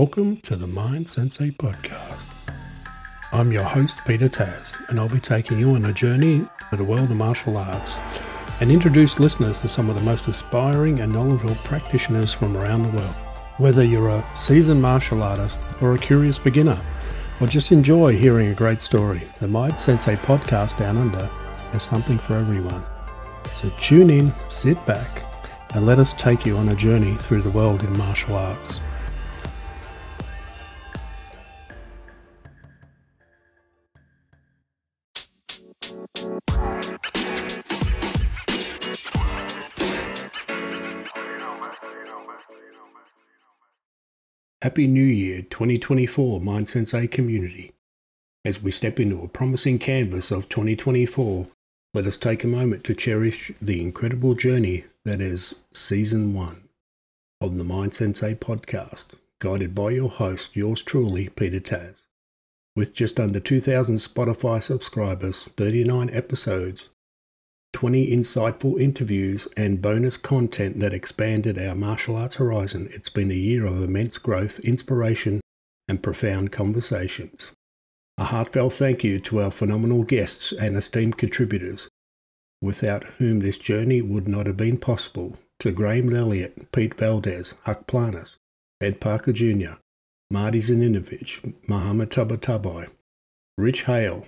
Welcome to the Mind Sensei podcast. I'm your host, Peter Tas, and I'll be taking you on a journey to the world of martial arts and introduce listeners to some of the most inspiring and knowledgeable practitioners from around the world. Whether you're a seasoned martial artist or a curious beginner, or just enjoy hearing a great story, the Mind Sensei podcast down under has something for everyone. So tune in, sit back, and let us take you on a journey through the world in martial arts. Happy New Year 2024 Mind Sensei community. As we step into a promising canvas of 2024, let us take a moment to cherish the incredible journey that is Season 1 of the Mind Sensei podcast, guided by your host, yours truly, Peter Tas. With just under 2,000 Spotify subscribers, 39 episodes, 20 insightful interviews, and bonus content that expanded our martial arts horizon, it's been a year of immense growth, inspiration, and profound conversations. A heartfelt thank you to our phenomenal guests and esteemed contributors, without whom this journey would not have been possible, to Graham Elliott, Pete Valdez, Huck Planas, Ed Parker Jr., Marty Zaninovich, Muhammad Tabatabai, Rich Hale,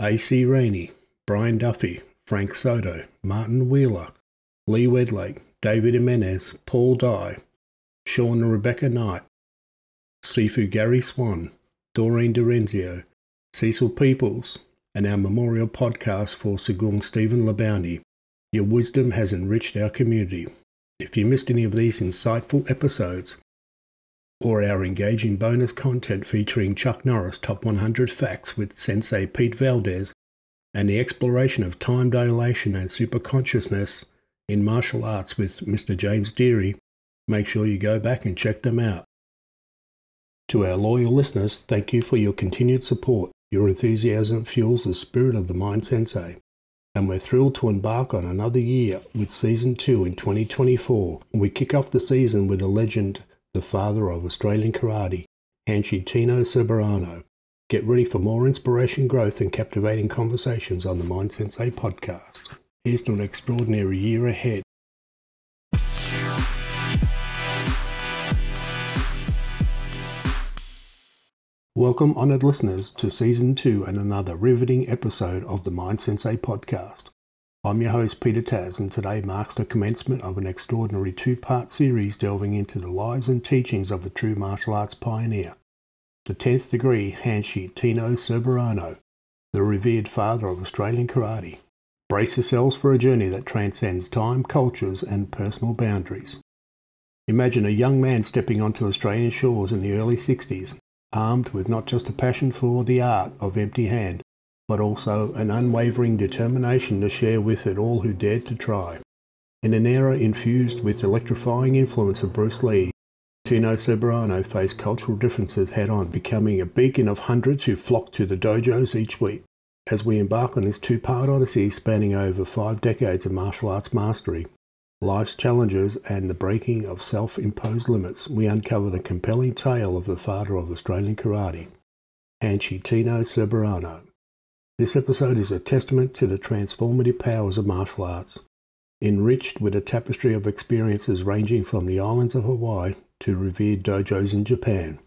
A.C. Rainey, Brian Duffy, Frank Soto, Martin Wheeler, Lee Wedlake, David Jimenez, Paul Dye, Sean and Rebecca Knight, Sifu Gary Swan, Doreen Dorenzio, Cecil Peoples, and our memorial podcast for Sagung Stephen Labounty. Your wisdom has enriched our community. If you missed any of these insightful episodes, or our engaging bonus content featuring Chuck Norris Top 100 Facts with Sensei Pete Valdez, and the exploration of time dilation and superconsciousness in martial arts with Mr. James Deary, make sure you go back and check them out. To our loyal listeners, thank you for your continued support. Your enthusiasm fuels the spirit of the Mind Sensei, and we're thrilled to embark on another year with Season 2 in 2024. We kick off the season with a legend, the father of Australian karate, Hanshi Tino Ceberano. Get ready for more inspiration, growth, and captivating conversations on the Mind Sensei podcast. Here's to an extraordinary year ahead. Welcome, honoured listeners, to Season 2 and another riveting episode of the Mind Sensei podcast. I'm your host, Peter Tas, and today marks the commencement of an extraordinary two part series delving into the lives and teachings of a true martial arts pioneer, the 10th degree Hanshi Tino Ceberano, the revered father of Australian karate. Brace yourselves for a journey that transcends time, cultures, and personal boundaries. Imagine a young man stepping onto Australian shores in the early 60s armed with not just a passion for the art of empty hand, but also an unwavering determination to share with it all who dared to try. In an era infused with the electrifying influence of Bruce Lee, Tino Ceberano faced cultural differences head on, becoming a beacon of hundreds who flocked to the dojos each week. As we embark on this two part odyssey spanning over five decades of martial arts mastery, life's challenges, and the breaking of self imposed limits, we uncover the compelling tale of the father of Australian karate, Hanshi Tino Ceberano. This episode is a testament to the transformative powers of martial arts, enriched with a tapestry of experiences ranging from the islands of Hawaii to revered dojos in Japan.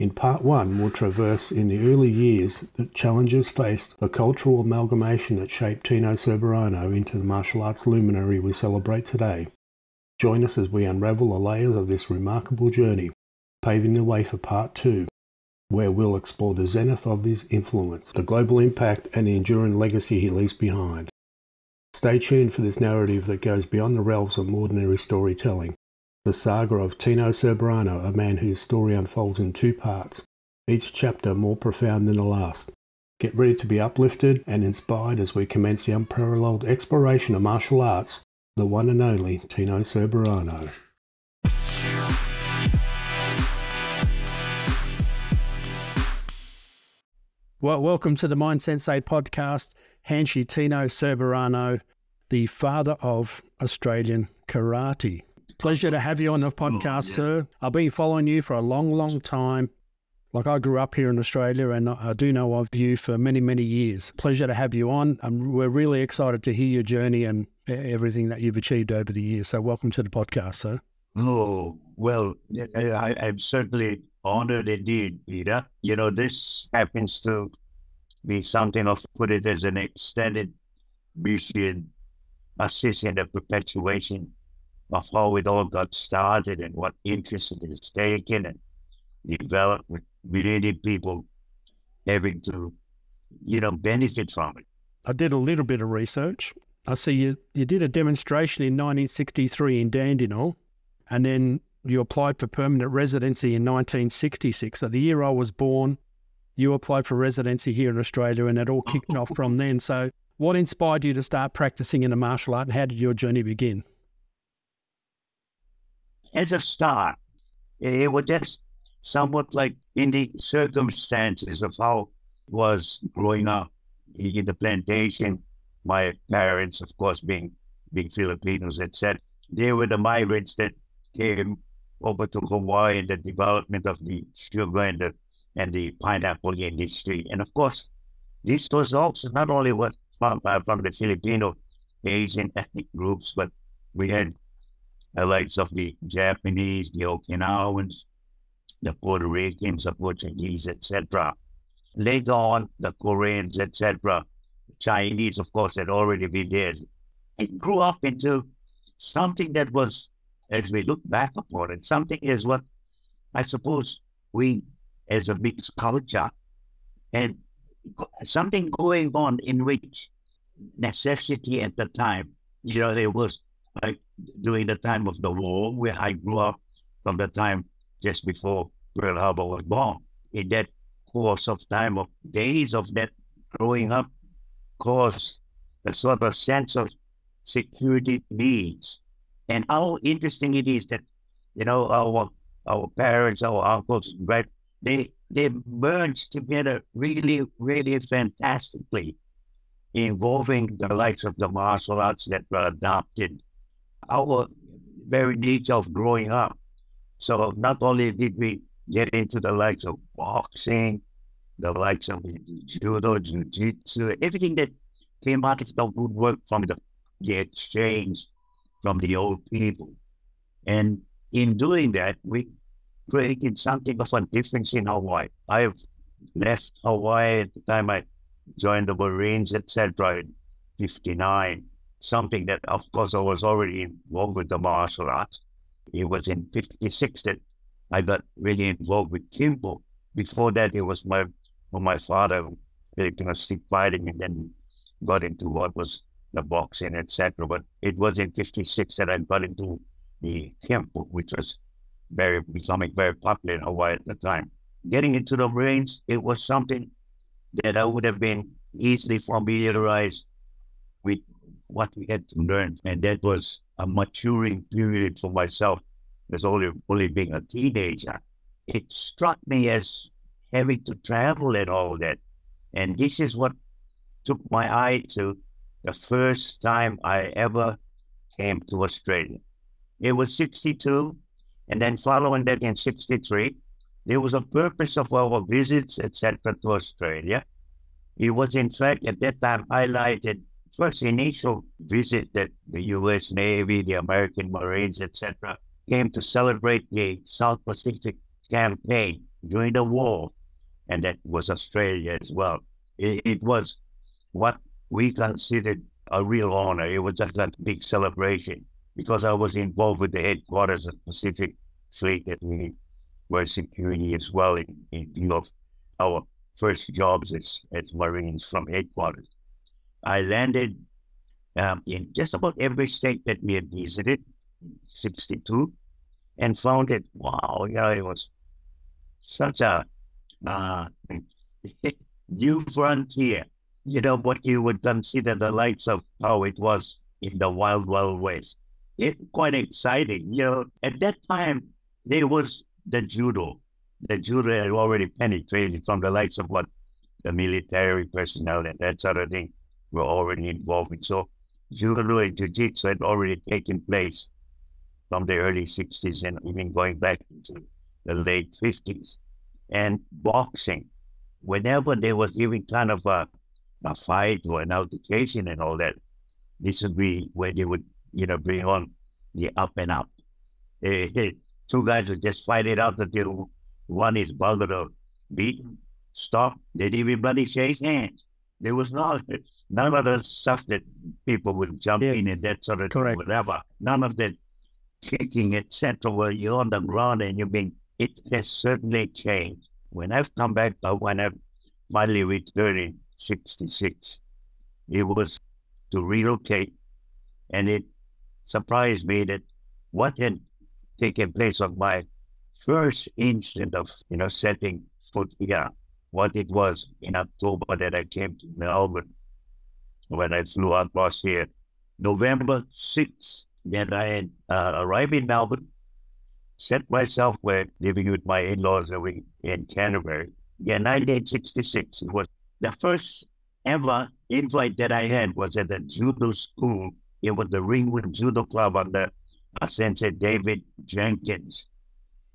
In part one, we'll traverse in the early years the challenges faced, the cultural amalgamation that shaped Tino Ceberano into the martial arts luminary we celebrate today. Join us as we unravel the layers of this remarkable journey, paving the way for part two, where we'll explore the zenith of his influence, the global impact, and the enduring legacy he leaves behind. Stay tuned for this narrative that goes beyond the realms of ordinary storytelling the saga of Tino Ceberano, a man whose story unfolds in two parts, each chapter more profound than the last. Get ready to be uplifted and inspired as we commence the unparalleled exploration of martial arts, the one and only Tino Ceberano. Well, welcome to the Mind Sensei podcast. Hanshi Tino Ceberano, the father of Australian karate. Pleasure to have you on the mm, podcast, oh, yeah. sir. I've been following you for a long, long time. Like I grew up here in Australia and I do know of you for many, many years. Pleasure to have you on. And we're really excited to hear your journey and everything that you've achieved over the years. So welcome to the podcast, sir. Oh, well, I, I'm certainly honored indeed, Peter. You know, this happens to be something of, put it as an extended mission, assisting the perpetuation how it all got started and what interest it is taken and developed with many people having to, you know, benefit from it. I did a little bit of research. I see you, you did a demonstration in 1963 in Dandenong, and then you applied for permanent residency in 1966. So the year I was born, you applied for residency here in Australia, and it all kicked off from then. So, what inspired you to start practicing in a martial art, and how did your journey begin? As a start, it was just somewhat like in the circumstances of how it was growing up in the plantation. My parents, of course, being being Filipinos, etc. They were the migrants that came over to Hawaii and the development of the sugar and the and the pineapple industry. And of course, this was also not only what from, uh, from the Filipino Asian ethnic groups, but we had the likes of the Japanese, the Okinawans, the Puerto Ricans, the Portuguese, etc. Later on, the Koreans, etc. Chinese, of course, had already been there. It grew up into something that was as we look back upon it, something is what I suppose we, as a mixed culture, and something going on in which necessity at the time, you know, there was like during the time of the war, where I grew up from the time just before Pearl Harbor was born. In that course of time of days of that growing up, caused a sort of sense of security needs and how interesting it is that, you know, our our parents, our uncles, right? They they merged together really, really fantastically, involving the likes of the martial arts that were adopted, our very nature of growing up. So not only did we get into the likes of boxing, the likes of judo, jiu-jitsu, everything that came out of the woodwork from the, the exchange from the old people. And in doing that, we created something of a difference in Hawaii. I left Hawaii at the time I joined the Marines, etc. in 59, something that, of course, I was already involved with the martial arts. It was in 56 that I got really involved with Kempo. Before that, it was my my father, you know, stick fighting, and then got into what was the boxing, etc. But it was in 56 that I got into the Kempo, which was very becoming very popular in Hawaii at the time. Getting into the Marines, it was something that I would have been easily familiarized with what we had to learn. And that was a maturing period for myself as only, only being a teenager. It struck me as having to travel and all that. And this is what took my eye to the first time I ever came to Australia. It was 62, and then following that in 63, there was a purpose of our visits, etc., to Australia. It was, in fact, at that time highlighted first initial visit that the U.S. Navy, the American Marines, etc., came to celebrate the South Pacific campaign during the war, and that was Australia as well. It, it was what we considered a real honor. It was just a big celebration because I was involved with the headquarters of Pacific Fleet that we were security as well in, in view of our first jobs as, as Marines from headquarters. I landed um, in just about every state that we had visited, in 62, and found it, wow, yeah, it was such a uh, new frontier you know, what you would consider the likes of how it was in the wild, wild west. It's quite exciting. You know, at that time, there was the judo. The judo had already penetrated from the likes of what the military personnel and that sort of thing were already involved in. So and jiu-jitsu had already taken place from the early 60s and even going back into the late 50s. And boxing, whenever there was even kind of a, a fight or an altercation and all that, this would be where they would, you know, bring on the up and up. Eh, two guys would just fight it out until one is bothered or beaten, stop, they didn't even bloody shake hands. There was not none of the stuff that people would jump yes. in and that sort of Correct. thing, whatever. None of that kicking, etc., where you're on the ground and you're being, it has certainly changed. When I've come back, uh, when I finally returned in 66, it was to relocate. And it surprised me that what had taken place on my first instant of, you know, setting foot here, what it was in October that I came to Melbourne when I flew across here. November 6th, that I had uh, arrived in Melbourne, set myself where living with my in-laws in Canterbury. Yeah, 1966 it was the first ever invite that I had was at the judo school. It was the Ringwood Judo Club under uh, Sensei David Jenkins.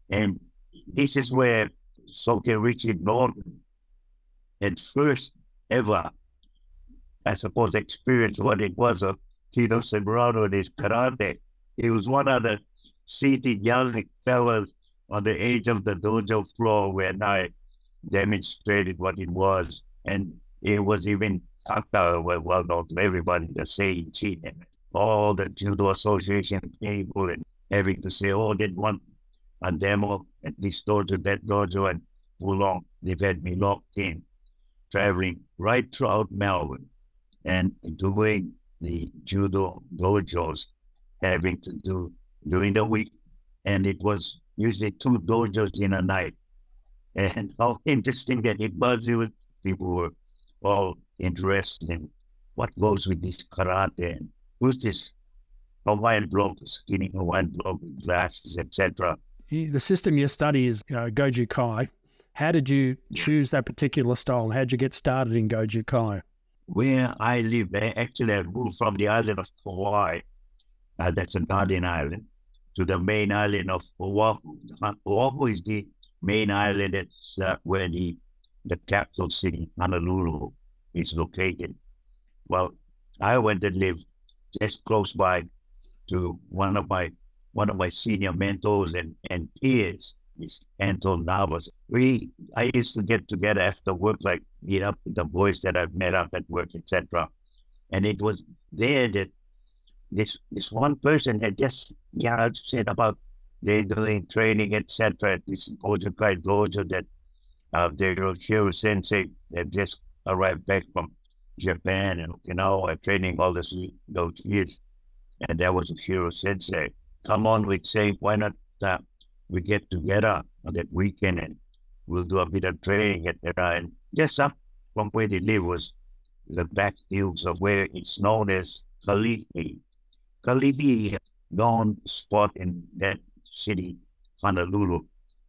And this is where Soke Richard Norton had first ever, I suppose, experienced what it was of Tino Ceberano and his karate. He was one of the seated young fellows on the edge of the dojo floor when I demonstrated what it was. And it was even talked about well known to everybody, the Seichi and all the Judo Association people and having to say, oh, they want a demo at this dojo, that dojo, and long they've had me locked in, traveling right throughout Melbourne and doing the judo dojos having to do during the week. And it was usually two dojos in a night. And how interesting that it was. It was people were all interested in what goes with this karate and who's this Hawaiian bloke, skinny Hawaiian bloke with glasses, etc. The system you study is uh, Goju Kai. How did you choose that particular style? How did you get started in Goju Kai? where I live, I actually I moved from the island of Hawaii, uh, that's a Guardian Island, to the main island of Oahu. Oahu is the main island that's uh, where the, the capital city, Honolulu, is located. Well, I went and lived just close by to one of my one of my senior mentors and, and peers is Anton Navas. We I used to get together after work, like meet up with the boys that I've met up at work, etc. And it was there that this this one person had just yeah said about they doing training, etc. at this Goju Kai Dojo that uh, their Hiro Sensei had just arrived back from Japan and you know training all this those years. And that was Hiro Sensei. Come on, we'd say, why not uh, we get together on that weekend and we'll do a bit of training, etc. And just up from where they live was the back hills of where it's known as Kalihi. Kalihi, known spot in that city, Honolulu,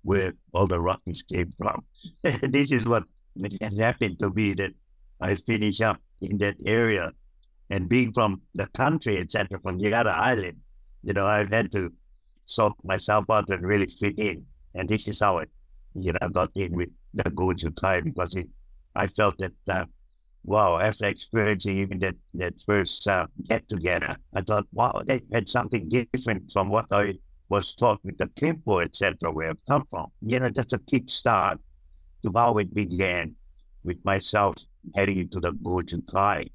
where all the Rockies came from. this is what happened to be that I finished up in that area. And being from the country, etc., from other island, you know, I've had to sort myself out and really fit in. And this is how I, you know, I got in with the Goju Kai because it, I felt that, uh, wow, after experiencing even that, that first uh, get together, I thought, wow, they had something different from what I was taught with the Kempo, etc., where I've come from. You know, that's a kickstart to how it began with myself heading into the Goju Kai.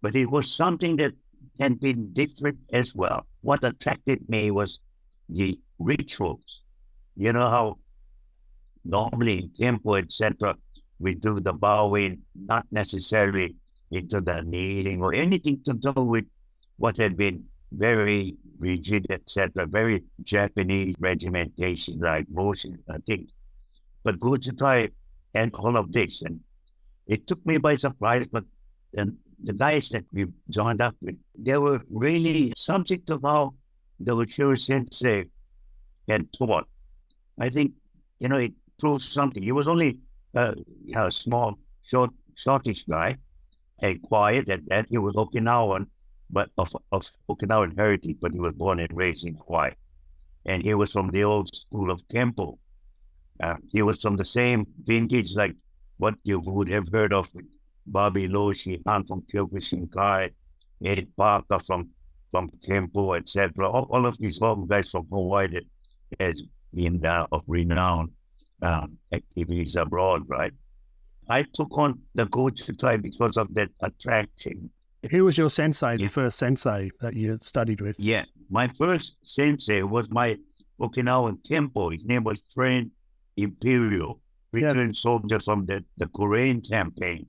But it was something that had been different as well. What attracted me was the rituals. You know how normally in Kempo, etc., we do the bowing, not necessarily into the kneeling or anything to do with what had been very rigid, etc., very Japanese regimentation, like motion, I think. But good to try and all of this. And it took me by surprise, but and the guys that we joined up with, they were really subject to how the Hiro Sensei had taught. I think, you know, it proves something. He was only uh, a small, short, shortish guy, and quiet at that. He was Okinawan, but of, of Okinawan heritage, but he was born and raised in Hawaii. and he was from the old school of Kempo. Uh, he was from the same vintage like what you would have heard of Bobby Lowe Shihan from Kyokushin Kai, Ed Parker from from Kempo, etc. All, all, of these local guys from Hawaii that has been uh, of renowned um, activities abroad, right? I took on the Goju Kai because of that attraction. Who was your sensei, the first sensei that you studied with? Yeah, my first sensei was my Okinawan Kempo. His name was Friend Imperial, returned yeah. soldier from the, the Korean campaign.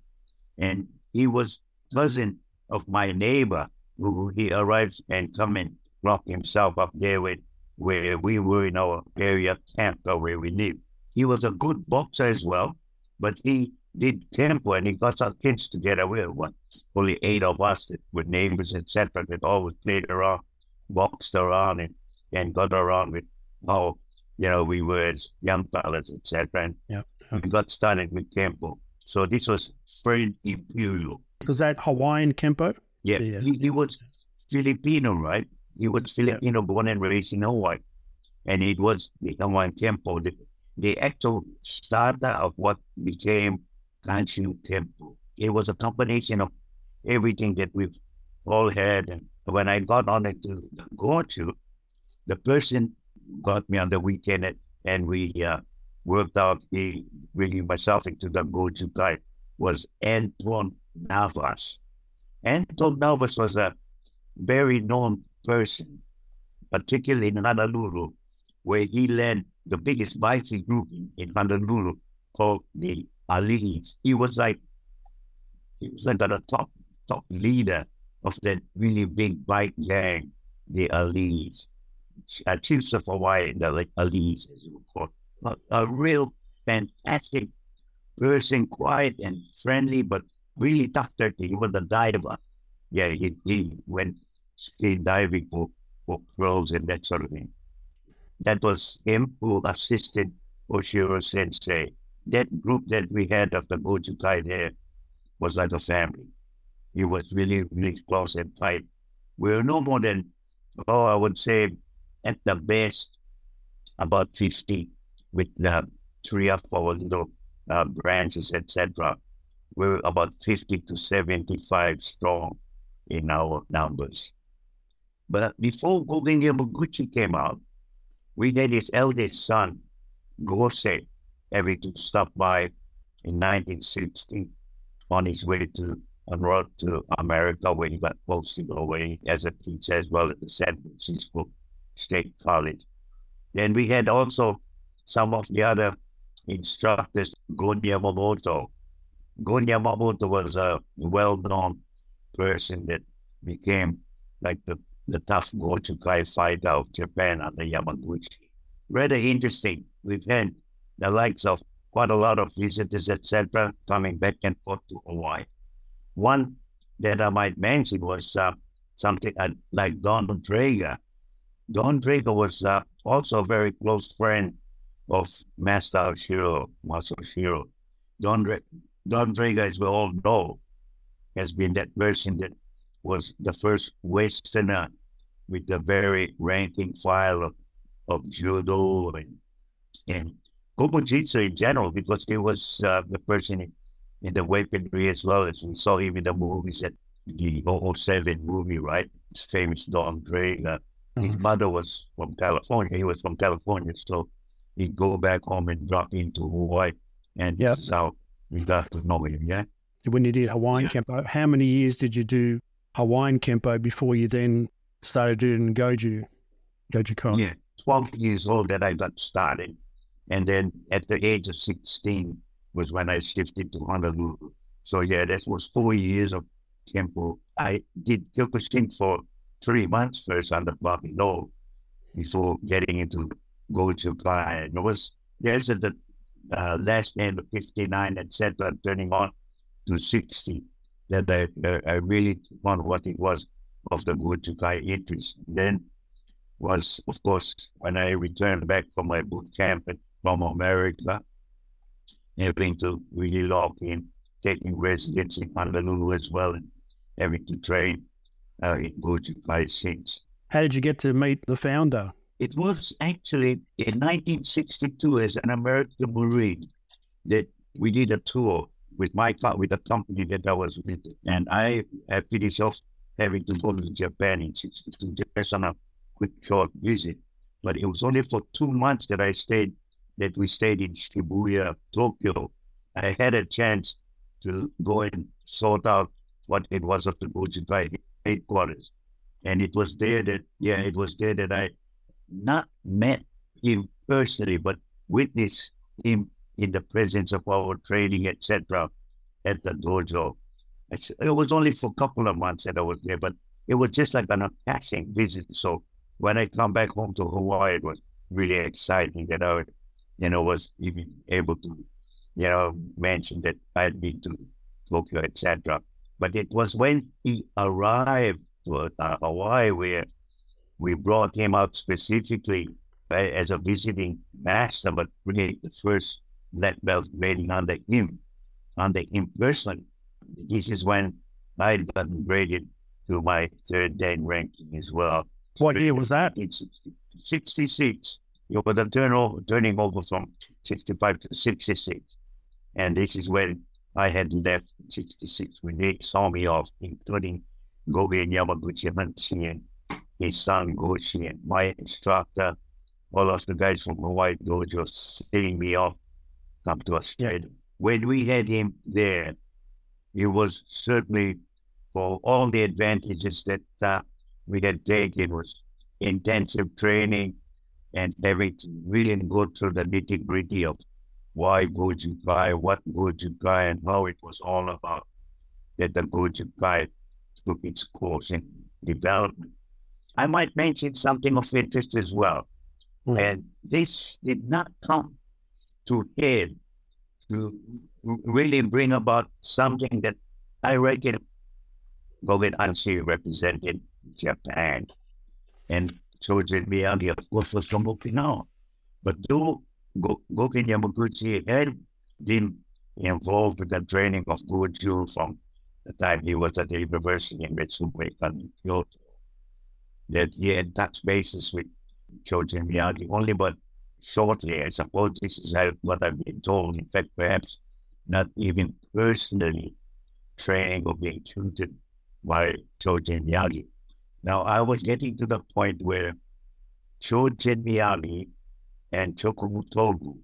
And he was cousin of my neighbor who he arrives and come and lock himself up there with where we were in our area camp where we lived. He was a good boxer as well, but he did Kempo and he got our kids together. We were one, only eight of us that were neighbors, etc., that always played around, boxed around and, and got around with how, you know, we were as young fellas, etc. And yeah. we got started with Kempo. So this was very Imperial. Was that Hawaiian Kempo? Yeah, yeah. He, he, was Filipino, right? He was Filipino, yeah. born and raised in Hawaii. And it was the Hawaiian Kempo, the, the actual starter of what became Ganshu Temple. It was a combination of everything that we've all had. And when I got on it to go to, the person got me on the weekend and, and we uh, worked out the bringing myself into the Goju Kai was Anton Navas. Anton Navas was a very known person, particularly in Honolulu, where he led the biggest biking group in, Honolulu called the Ali's. He was like he was like the top top leader of that really big bike gang, the Ali's. Uh, Chiefs of Hawaii, the like Ali's, as you would call a, a real fantastic person, quiet and friendly, but really tough turkey. He was a diver. Yeah, he, he went ski diving for, for girls and that sort of thing. That was him who assisted Oshiro Sensei. That group that we had of the Goju Kai there was like a family. He was really, really close and tight. We were no more than, oh, I would say at the best, about 50 with the three or four little uh, branches, etc. We're about 50 to 75 strong in our numbers. But before Gogen Yamaguchi came out, we had his eldest son, Gosei, having to stop by in 1960 on his way to on road to America where he got posted away as a teacher as well at the San Francisco State College. Then we had also some of the other instructors, Gon Yamamoto. Gon Yamamoto was a well-known person that became like the, the tough Kai fighter of Japan under Yamaguchi. Rather interesting. We've had the likes of quite a lot of visitors, etc., coming back and forth to Hawaii. One that I might mention was uh, something uh, like Donn Draeger. Donn Draeger was uh, also a very close friend of Master Shiro, Master Shiro. Don, Donn Draeger, as we all know, has been that person that was the first Westerner with the very ranking file of, of judo and, and Jitsu in general, because he was uh, the person in, in, the weaponry as well as we saw even the movies at the 007 movie, right? His famous Don. His mm-hmm. mother was from California. He was from California, so he'd go back home and drop into Hawaii. And yep. this is how we got to know him, yeah? When you did Hawaiian yeah. Kempo, how many years did you do Hawaiian Kempo before you then started doing Goju, Goju Kai? Yeah, 12 years old that I got started. And then at the age of 16 was when I shifted to Honolulu. So yeah, that was four years of Kempo. I did Kyokushin for three months first under Bobby Lowe before getting into Goju Kai. And it was there's the uh, last end of 59, etc., turning on to 60, that I, uh, I really took what it was of the Goju Kai interest. Then was, of course, when I returned back from my boot camp from America, having to really lock in, taking residence in Honolulu as well, and having to train uh, in Goju Kai since. How did you get to meet the founder, it was actually in 1962 as an American Marine that we did a tour with my with the company that I was with, and I, I finished off having to go to Japan in '62 just on a quick short visit. But it was only for two months that I stayed, that we stayed in Shibuya, Tokyo. I had a chance to go and sort out what it was of the Goju Kai headquarters. And it was there that, yeah, it was there that I not met him personally, but witnessed him in the presence of our training, etc., at the dojo. It was only for a couple of months that I was there, but it was just like an passing visit. So when I come back home to Hawaii, it was really exciting that I, you know, was even able to, you know, mention that I had been to Tokyo, etc. But it was when he arrived to uh, Hawaii where we brought him out specifically as a visiting master, but really the first black belt grading under him, under him personally. This is when I got graded to my third dan ranking as well. What year was that? It's 66. You know, the turnover, turning over from 65 to 66. And this is when I had left 66 when they saw me off, including Gogen Yamaguchi Hanshi and his son Gosei and my instructor, all of the guys from Hawaii Dojo seeing me off come to Australia. Yeah. When we had him there, it was certainly for all the advantages that uh, we had taken was intensive training and having to really go through the nitty gritty of why Goju Kai, what Goju Kai, and how it was all about that the Goju Kai took its course in development. I might mention something of interest as well. Mm. And this did not come to head to really bring about something that I reckon Gogen Hanshi represented Japan. And Chojun Miyagi, of course, was from Okinawa. But though Gogen Yamaguchi had been involved with the training of Goju from the time he was at the university in Ritsumeikan in Kyoto, that he had touched bases with Chojun Miyagi only but shortly. I suppose this is what I've been told. In fact, perhaps not even personally training or being tutored by Chojun Miyagi. Now, I was getting to the point where Chojun Miyagi and Chokubu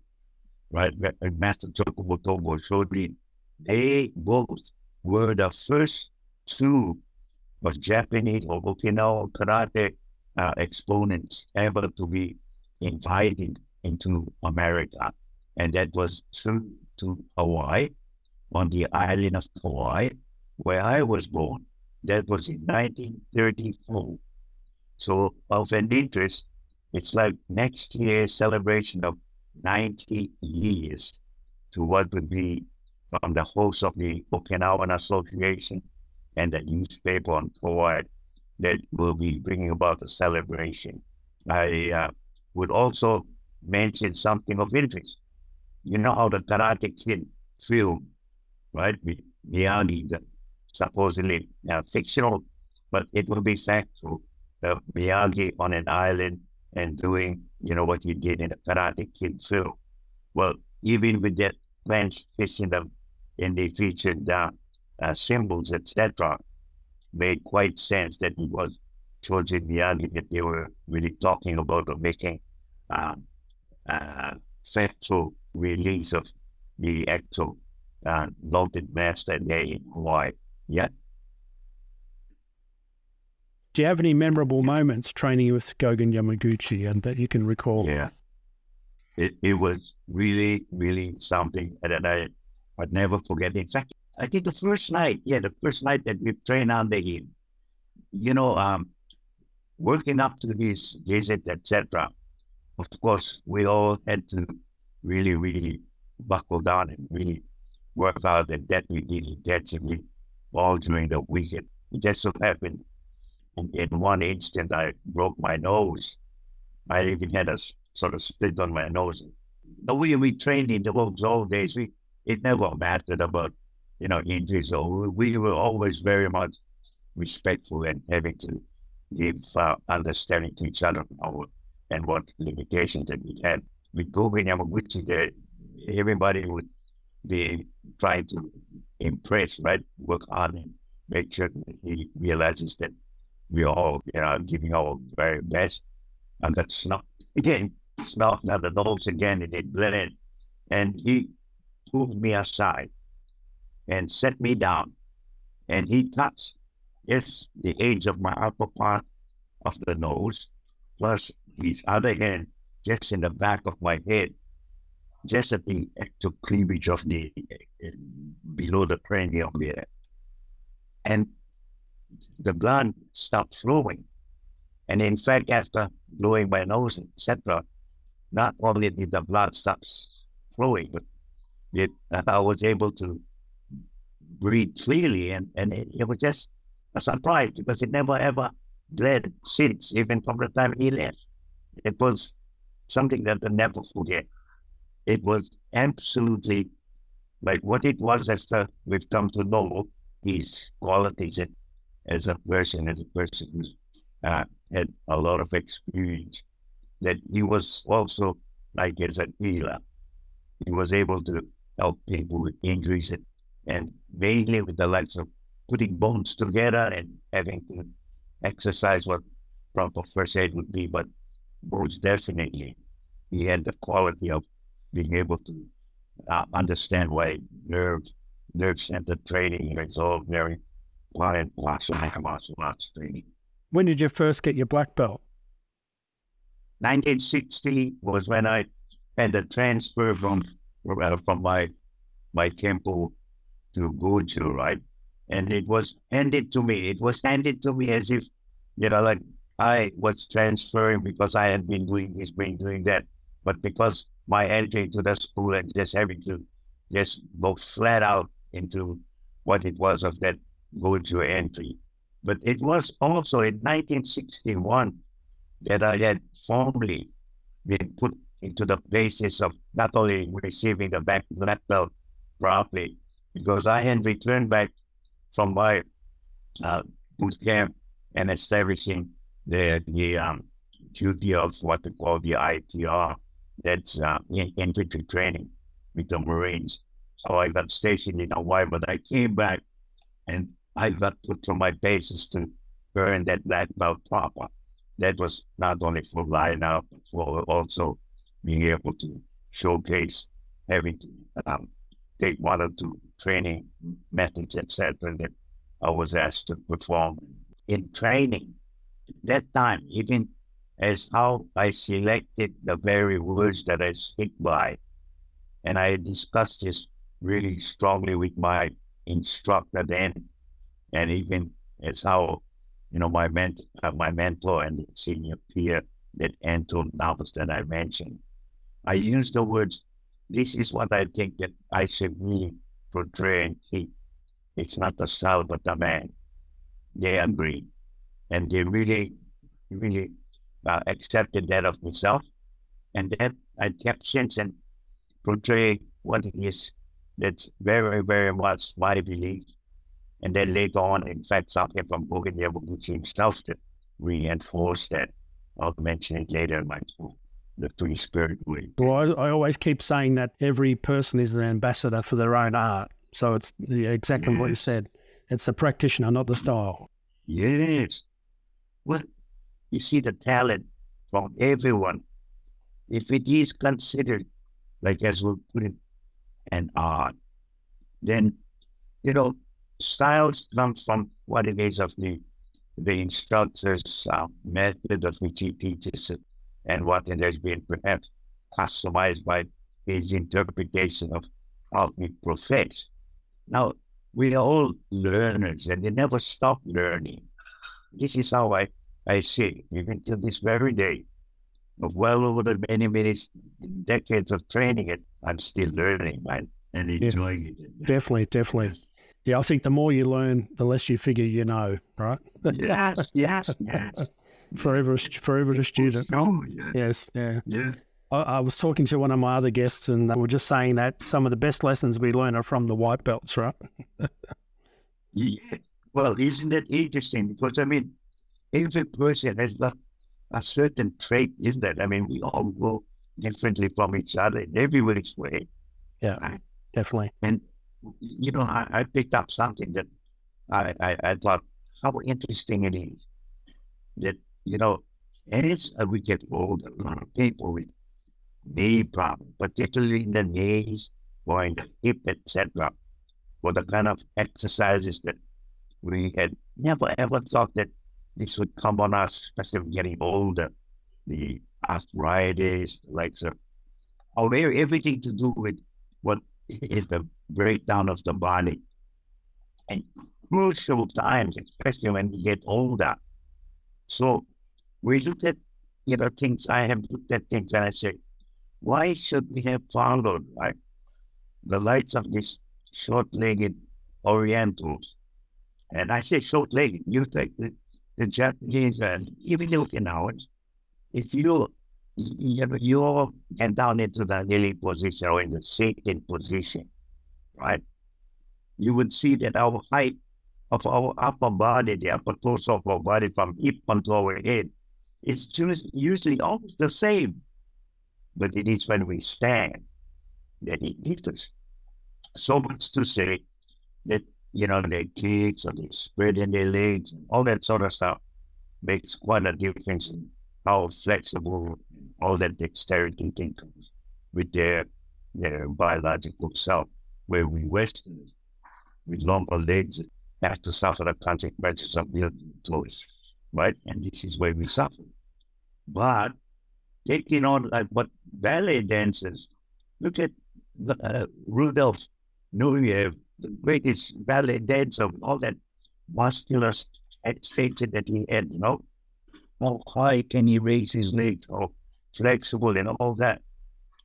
right, Master Chokubu showed me they both were the first two of Japanese or Okinawa karate uh, exponents ever to be invited into America. And that was to, to Hawaii, on the island of Hawaii, where I was born. That was in 1934. So, of an interest, it's like next year's celebration of 90 years to what would be from the host of the Okinawan Association and the newspaper on Hawaii that will be bringing about the celebration. I uh, would also mention something of interest. You know how the Karate Kid film, right? With Miyagi, the supposedly uh, fictional, but it will be factual. The Miyagi on an island and doing, you know, what he did in the Karate Kid film. Well, even with that clenched fist in the in the featured uh, uh, symbols, etc., made quite sense that it was Chojun Miyagi that they were really talking about or making um, uh, release of the actual uh, noted master there in Hawaii. Yeah. Do you have any memorable moments training with Gogen Yamaguchi and that you can recall? Yeah. It, it was really, really something that I would never forget. In fact, I think the first night, yeah, the first night that we trained under him, you know, um, working up to this visit, etc. Of course, we all had to really, really buckle down and really work out, and that we did intensively all during the weekend. It just so happened in, in one instant I broke my nose. I even had a sort of split on my nose. The way we trained in those old days, we, it never mattered about you know, injuries. So we were always very much respectful and having to give uh, understanding to each other our and what limitations that we had. With Gogen Yamaguchi, there, everybody would be trying to impress, right? Work hard and make sure he realizes that we all, you know, giving our very best. And that's not, again, it's not the nose again, and it blended. And he pulled me aside and set me down. And he touched, yes, the edge of my upper part of the nose, plus his other hand just in the back of my head, just at the actual cleavage of the below the cranium there. And the blood stopped flowing. And in fact, after blowing my nose, etc., not only did the blood stop flowing, but it, I was able to breathe freely. And, and it, it was just a surprise because it never ever bled since, even from the time he left. It was something that I never forget. It was absolutely like what it was after we've come to know his qualities as a person, as a person who uh, had a lot of experience. That he was also like as a healer. He was able to help people with injuries and, and mainly with the likes of putting bones together and having to exercise what proper first aid would be, but most definitely he had the quality of being able to uh, understand why nerve nerve center training is all very important. Lots of martial arts training. When did you first get your black belt? 1960 was when I had the transfer from uh, from my my Kempo to Goju, right? And it was handed to me. It was handed to me as if, you know, like I was transferring because I had been doing this, been doing that. But because my entry to the school and just having to just go flat out into what it was of that go to entry. But it was also in 1961 that I had formally been put into the basis of not only receiving the black belt properly, because I had returned back from my uh, boot camp and establishing the the um, duty of what they call the ITR, that's uh, infantry training with the Marines. So I got stationed in Hawaii, but I came back and I got put on my bases to earn that black belt proper. That was not only for line up, but for also being able to showcase having to um, take one or two training methods, etc., that I was asked to perform in training. That time, even as how I selected the very words that I speak by, and I discussed this really strongly with my instructor then, and even as how you know my ment- uh, my mentor and senior peer that Anton Navas that I mentioned. I use the words. This is what I think that I should really portray and keep. It's not the style, but the man. They agree, and they really, really uh, accepted that of myself, and that I kept since and portray what it is that's very, very much my belief. And then later on, in fact, something from Gogen Yamaguchi himself to reinforce that. I'll mention it later in my talk the Three Spirit Way. Well, I, I, always keep saying that every person is an ambassador for their own art. So it's exactly yes. what you said. It's the practitioner, not the style. Yes. Well, you see the talent from everyone. If it is considered, like as we put it, an art, then, you know, styles come from what it is of the the instructor's uh, method of which he teaches it and what it has been perhaps customized by his interpretation of how he profess. Now, we are all learners and they never stop learning. This is how I, I see it, even to this very day. Of well over the many, many decades of training it, I'm still learning man, and enjoying yes, it. Definitely, definitely. Yeah, I think the more you learn, the less you figure you know, right? yes, yes, yes forever, forever a student. Oh, yeah. Yes, yeah. Yeah. I, I, was talking to one of my other guests, and we were just saying that some of the best lessons we learn are from the white belts, right? yeah. Well, isn't it interesting? Because I mean, every person has got a certain trait, isn't it? I mean, we all go differently from each other in every which way. Yeah, Right. definitely. And, you know, I, I picked up something that I, I, I thought how interesting it is that, you know, as uh, we get older, a lot of people with knee problems, particularly in the knees or in the hip, etc., for the kind of exercises that we had never ever thought that this would come on us, especially getting older. The arthritis, like so, or oh, e- everything to do with what is the breakdown of the body. And crucial times, especially when we get older. So we looked at, you know, things, I have looked at things and I said, why should we have followed like the lights of these short-legged Orientals? And I say short-legged, you take the, the Japanese and even the Okinawans, if you you know, you get down into the kneeling position or in the sitting position, right? You would see that our height of our upper body, the upper torso of our body from hip onto our head, just usually almost the same. But it is when we stand that it us So much to say that, you know, their kicks or they spread in their legs, all that sort of stuff makes quite a difference in how flexible all that dexterity can come with their their biological self, where we Westerners with longer legs have to suffer the consequences of building toes, right? And this is where we suffer. But taking on like what ballet dancers, look at the, uh, Rudolph Nureyev, the greatest ballet dancer, all that muscular stature that he had, you know, how high can he raise his legs, how flexible and all that.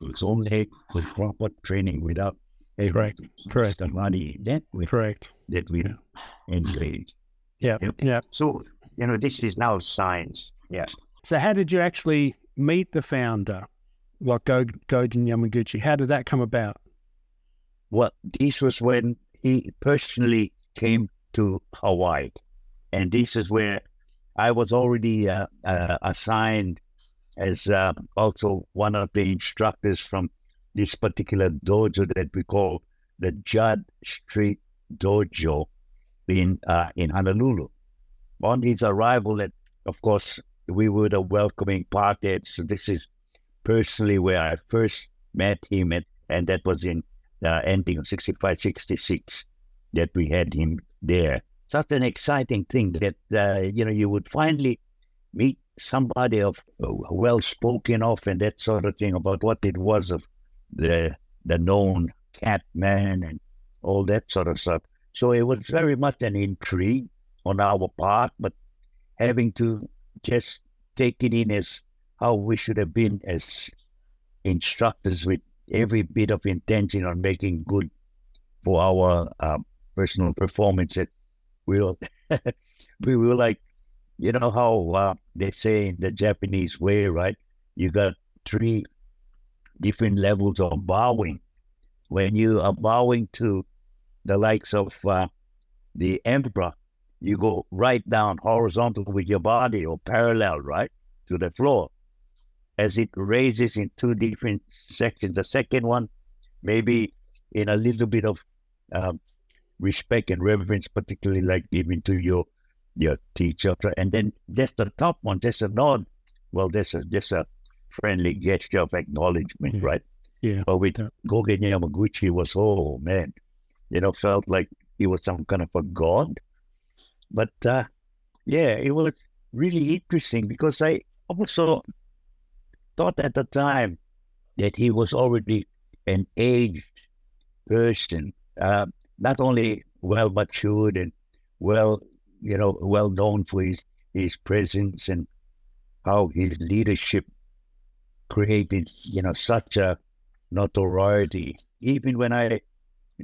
It's only with proper training without able Correct, correct. the body that we Correct. that we Yeah. engage. Yeah. Yep. Yeah. So you know, this is now science. Yeah. So, how did you actually meet the founder, like Go Gogen Yamaguchi? How did that come about? Well, this was when he personally came to Hawaii, and this is where I was already uh, uh, assigned as uh, also one of the instructors from this particular dojo that we call the Judd Street Dojo in uh, in Honolulu. On his arrival, at, of course we were the welcoming party. So this is personally where I first met him, and that was in uh, ending of 65, 66 that we had him there. Such an exciting thing that, uh, you know, you would finally meet somebody of uh, well spoken of and that sort of thing about what it was of the the known cat man and all that sort of stuff. So it was very much an intrigue on our part, but having to just take it in as how we should have been as instructors with every bit of intention on making good for our uh, personal performance. That we were, we were like, you know how uh, they say in the Japanese way, right? You got three different levels of bowing. When you are bowing to the likes of uh, the emperor, you go right down horizontal with your body or parallel, right, to the floor as it raises in two different sections. The second one, maybe in a little bit of um, respect and reverence, particularly like even to your your teacher, and then just the top one, just a nod. Well, there's a just a friendly gesture of acknowledgement, Yeah. right? Yeah. But with Yeah. Gogen Yamaguchi was, oh man, you know, felt like he was some kind of a god. But uh, yeah, it was really interesting because I also thought at the time that he was already an aged person, uh, not only well matured and well, you know, well known for his, his presence and how his leadership created, you know, such a notoriety. Even when I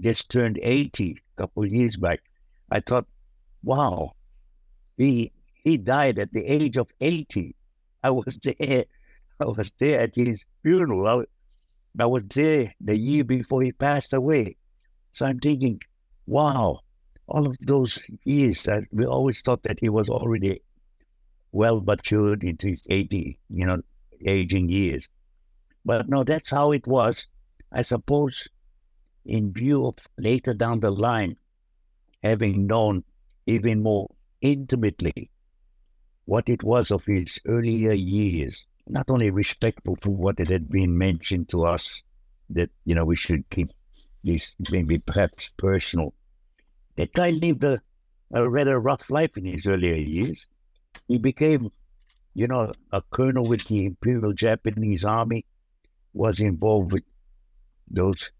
just turned 80 a couple of years back, I thought, wow, he he died at the age of 80. I was there. I was there at his funeral. I, I was there the year before he passed away. So I'm thinking, wow, all of those years, uh, we always thought that he was already well matured into his 80, you know, aging years. But no, that's how it was. I suppose, in view of later down the line, having known even more intimately what it was of his earlier years, not only respectful for what it had been mentioned to us, that, you know, we should keep this maybe perhaps personal. That guy lived a, a rather rough life in his earlier years. He became, you know, a colonel with the Imperial Japanese Army, was involved with those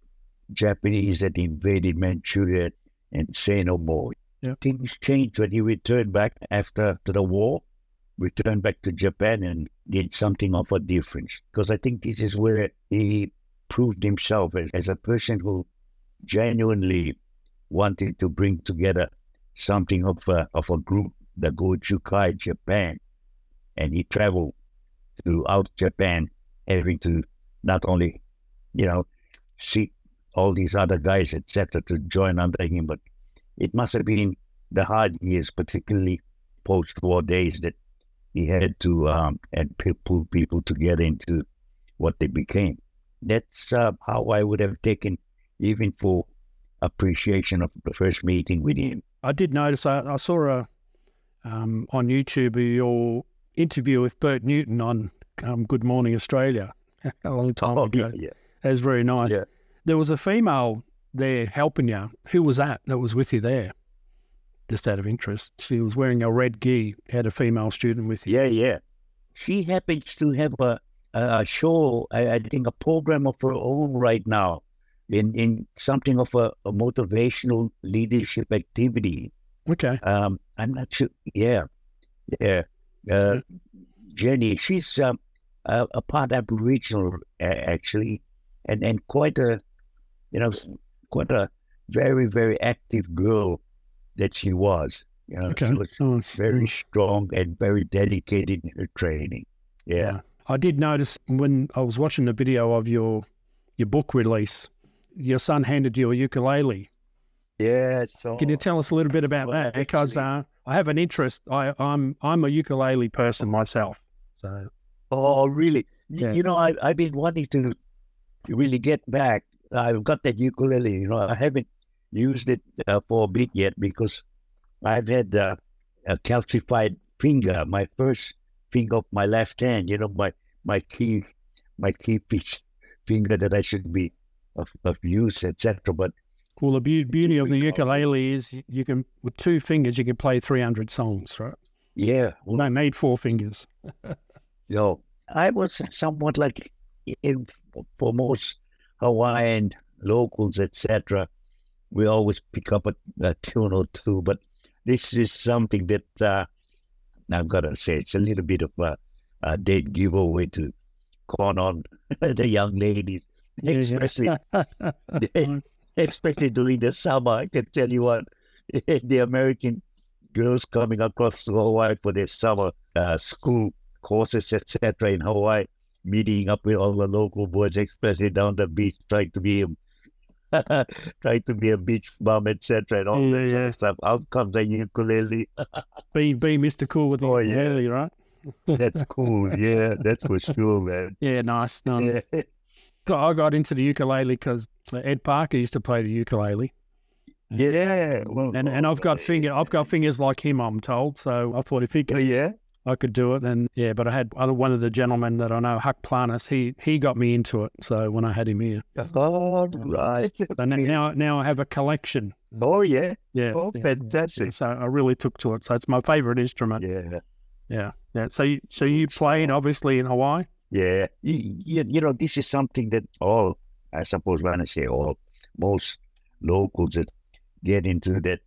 Japanese that invaded Manchuria and say no more. Yeah. Things changed when he returned back after the war, returned back to Japan and did something of a difference. Because I think this is where he proved himself as, as a person who genuinely wanted to bring together something of a, of a group, the Gojukai Japan. And he traveled throughout Japan, having to not only, you know, seek all these other guys, etc., to join under him, but it must have been the hard years, particularly post-war days, that he had to um, and pull people together into what they became. That's uh, how I would have taken, even for appreciation of the first meeting with him. I did notice. I, I saw a um, on YouTube your interview with Bert Newton on um, Good Morning Australia a long time Oh, ago. yeah, That was very nice. Yeah. There was a female there helping you. Who was that that was with you there? Just out of interest. She was wearing a red gi, had a female student with you. Yeah, yeah. She happens to have a a show, I, think, a program of her own right now, in in something of a, a motivational leadership activity. Okay. Um, I'm not sure. Yeah, yeah. Uh, Jenny, she's um, a, a part Aboriginal actually, and and quite a, you know, quite a very very active girl that she was. You know, Okay. she was Nice. very strong and very dedicated in her training. Yeah. I did notice when I was watching the video of your your book release, your son handed you a ukulele. Yeah. So Can you tell us a little bit about Well, that? Because uh, I have an interest. I, I'm I'm a ukulele person myself. So Oh, really? Yeah. You know, I, I've been wanting to really get back. I've got that ukulele, you know, I haven't used it uh, for a bit yet because I've had uh, a calcified finger, my first finger of my left hand, you know, my, my key, my key fish finger that I should be of, of use, etc. But well, the beau- beauty of the we call it? ukulele is you can with two fingers you can play 300 songs, right? yeah, well, don't need four fingers. know, I was somewhat like in, for most Hawaiian locals, etc. We always pick up a, a tune or two, but this is something that uh, I've got to say it's a little bit of a, a dead giveaway to con on the young ladies, especially especially during the summer. I can tell you what, the American girls coming across to Hawaii for their summer uh, school courses, etc. in Hawaii, meeting up with all the local boys, especially down the beach, trying to be a, trying to be a beach bum, etc. and all Yeah, that yeah. stuff. Out comes the ukulele. be be Mr. Cool with the Oh, yeah. ukulele, right? That's cool. Yeah, that's for sure, man. Yeah, nice. nice. Yeah. I got into the ukulele because Ed Parker used to play the ukulele. Yeah, well, And and I've got uh, finger I've got fingers like him, I'm told. So I thought if he could, Oh, yeah. I could do it. And yeah, but I had one of the gentlemen that I know, Huck Planis. He he got me into it. So when I had him here, All right. so now now, now I have a collection. Oh, yeah. Yeah. Oh, fantastic. So I really took to it. So it's my favorite instrument. Yeah. Yeah. Yeah. So you, so you played obviously in Hawaii. Yeah, you, you, you know, this is something that all, I suppose, when I say all, most locals that get into that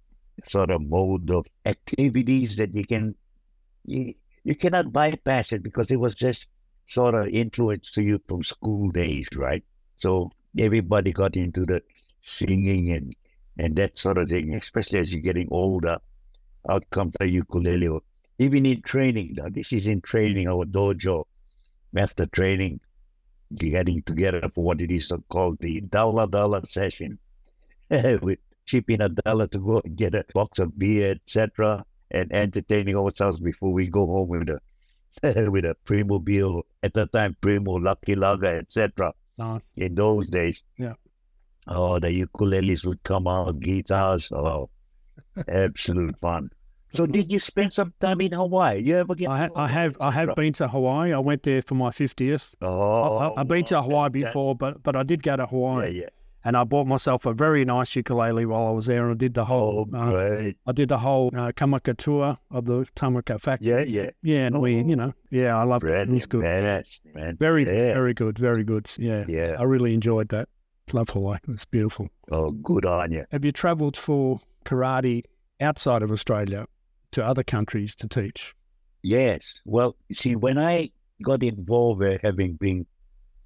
sort of mode of activities that you can, you, you cannot bypass it because it was just sort of influenced to you from school days, right? So everybody got into the singing and, and that sort of thing, especially as you're getting older. Out comes the ukulele, even in training. Now, this is in training, our dojo after training, getting together for what it is called the dollar dollar session. we chip in a dollar to go and get a box of beer, etc. and entertaining ourselves before we go home with a with a Primo Beer at the time Primo Lucky Lager etc. Nice. In those days, Yeah. Oh, the ukuleles would come out, guitars. Oh, absolute fun. So, did you spend some time in Hawaii? You ever get? I, ha- I have I have been to Hawaii. I went there for my fiftieth. Oh, I, I've been to Hawaii oh, that's- before, but but I did go to Yeah, Hawaii, yeah. And I bought myself a very nice ukulele while I was there, and I did the whole Oh, uh. I did the whole uh, Kamaka tour of the Kamaka factory. Yeah, yeah. Yeah, and we, you know, yeah, I loved it. It was good. man. man. Very, Yeah. very good. Very good. Yeah. Yeah. I really enjoyed that. Love Hawaii. It was beautiful. Oh, good on you. Have you travelled for karate outside of Australia to other countries to teach? Yes. Well, see, when I got involved, uh, having been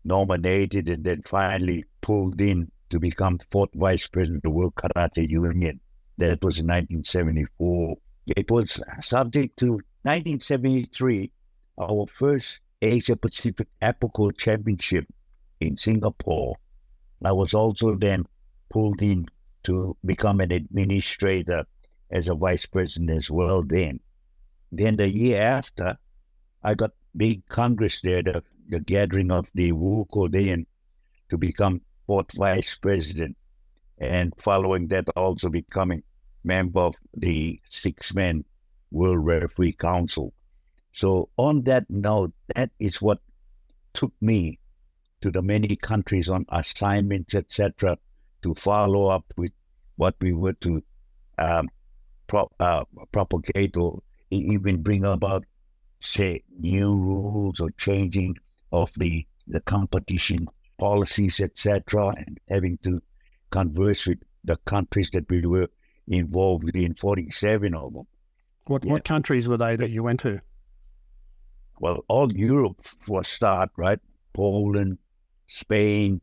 nominated and then finally pulled in to become fourth vice president of the World Karate Union, that was in 1974. It was subject to 1973, our first Asia Pacific Apical Championship in Singapore. I was also then pulled in to become an administrator as a vice president as well then. Then the year after, I got big congress there, the, the gathering of the Wu Korean to become fourth vice president. And following that, also becoming member of the six man World Referee Council. So on that note, that is what took me to the many countries on assignments, etc., to follow up with what we were to um, pro- uh, propagate or even bring about, say, new rules or changing of the, the competition policies, etc., and having to converse with the countries that we were involved with in, 47 of them. What Yeah. what countries were they that you went to? Well, all Europe for a start, right? Poland, Spain,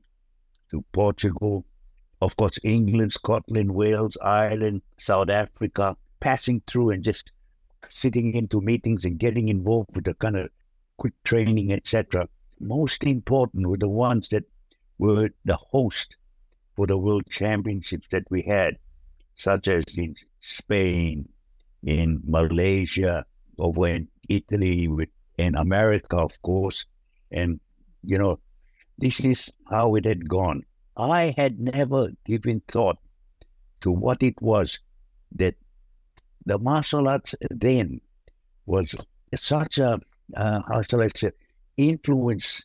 to Portugal, of course, England, Scotland, Wales, Ireland, South Africa, passing through and just sitting into meetings and getting involved with the kind of quick training, etc. Most important were the ones that were the host for the world championships that we had, such as in Spain, in Malaysia, over in Italy, with in America, of course. And, you know, this is how it had gone. I had never given thought to what it was that the martial arts then was such a, uh, how shall I say, influence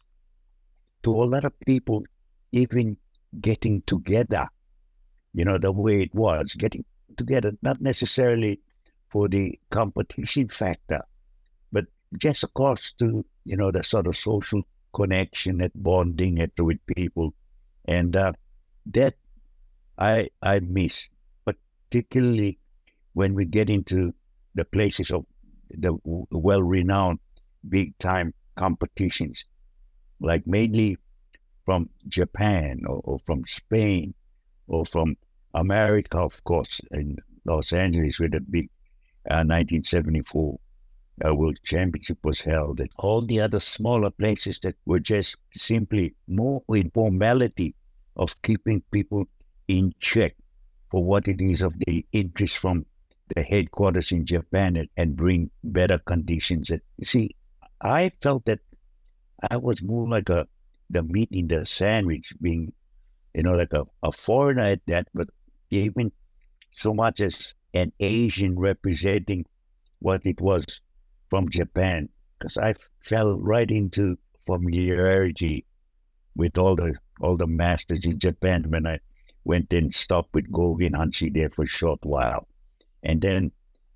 to a lot of people even getting together, you know, the way it was, getting together, not necessarily for the competition factor, but just of course to, you know, the sort of social connection and bonding it with people. And uh, that I I miss, particularly when we get into the places of the well renowned big time competitions, like mainly from Japan or, or from Spain or from America, of course, in Los Angeles, where the big uh, 1974 uh, World Championship was held, and all the other smaller places that were just simply more informality of keeping people in check for what it is of the interest from the headquarters in Japan and, and bring better conditions. And you see, I felt that I was more like a the meat in the sandwich, being you know like a, a foreigner at that, but even so much as an Asian representing what it was from Japan, because I fell right into familiarity with all the all the masters in Japan when I went and stopped with Gogen Hanshi there for a short while. And then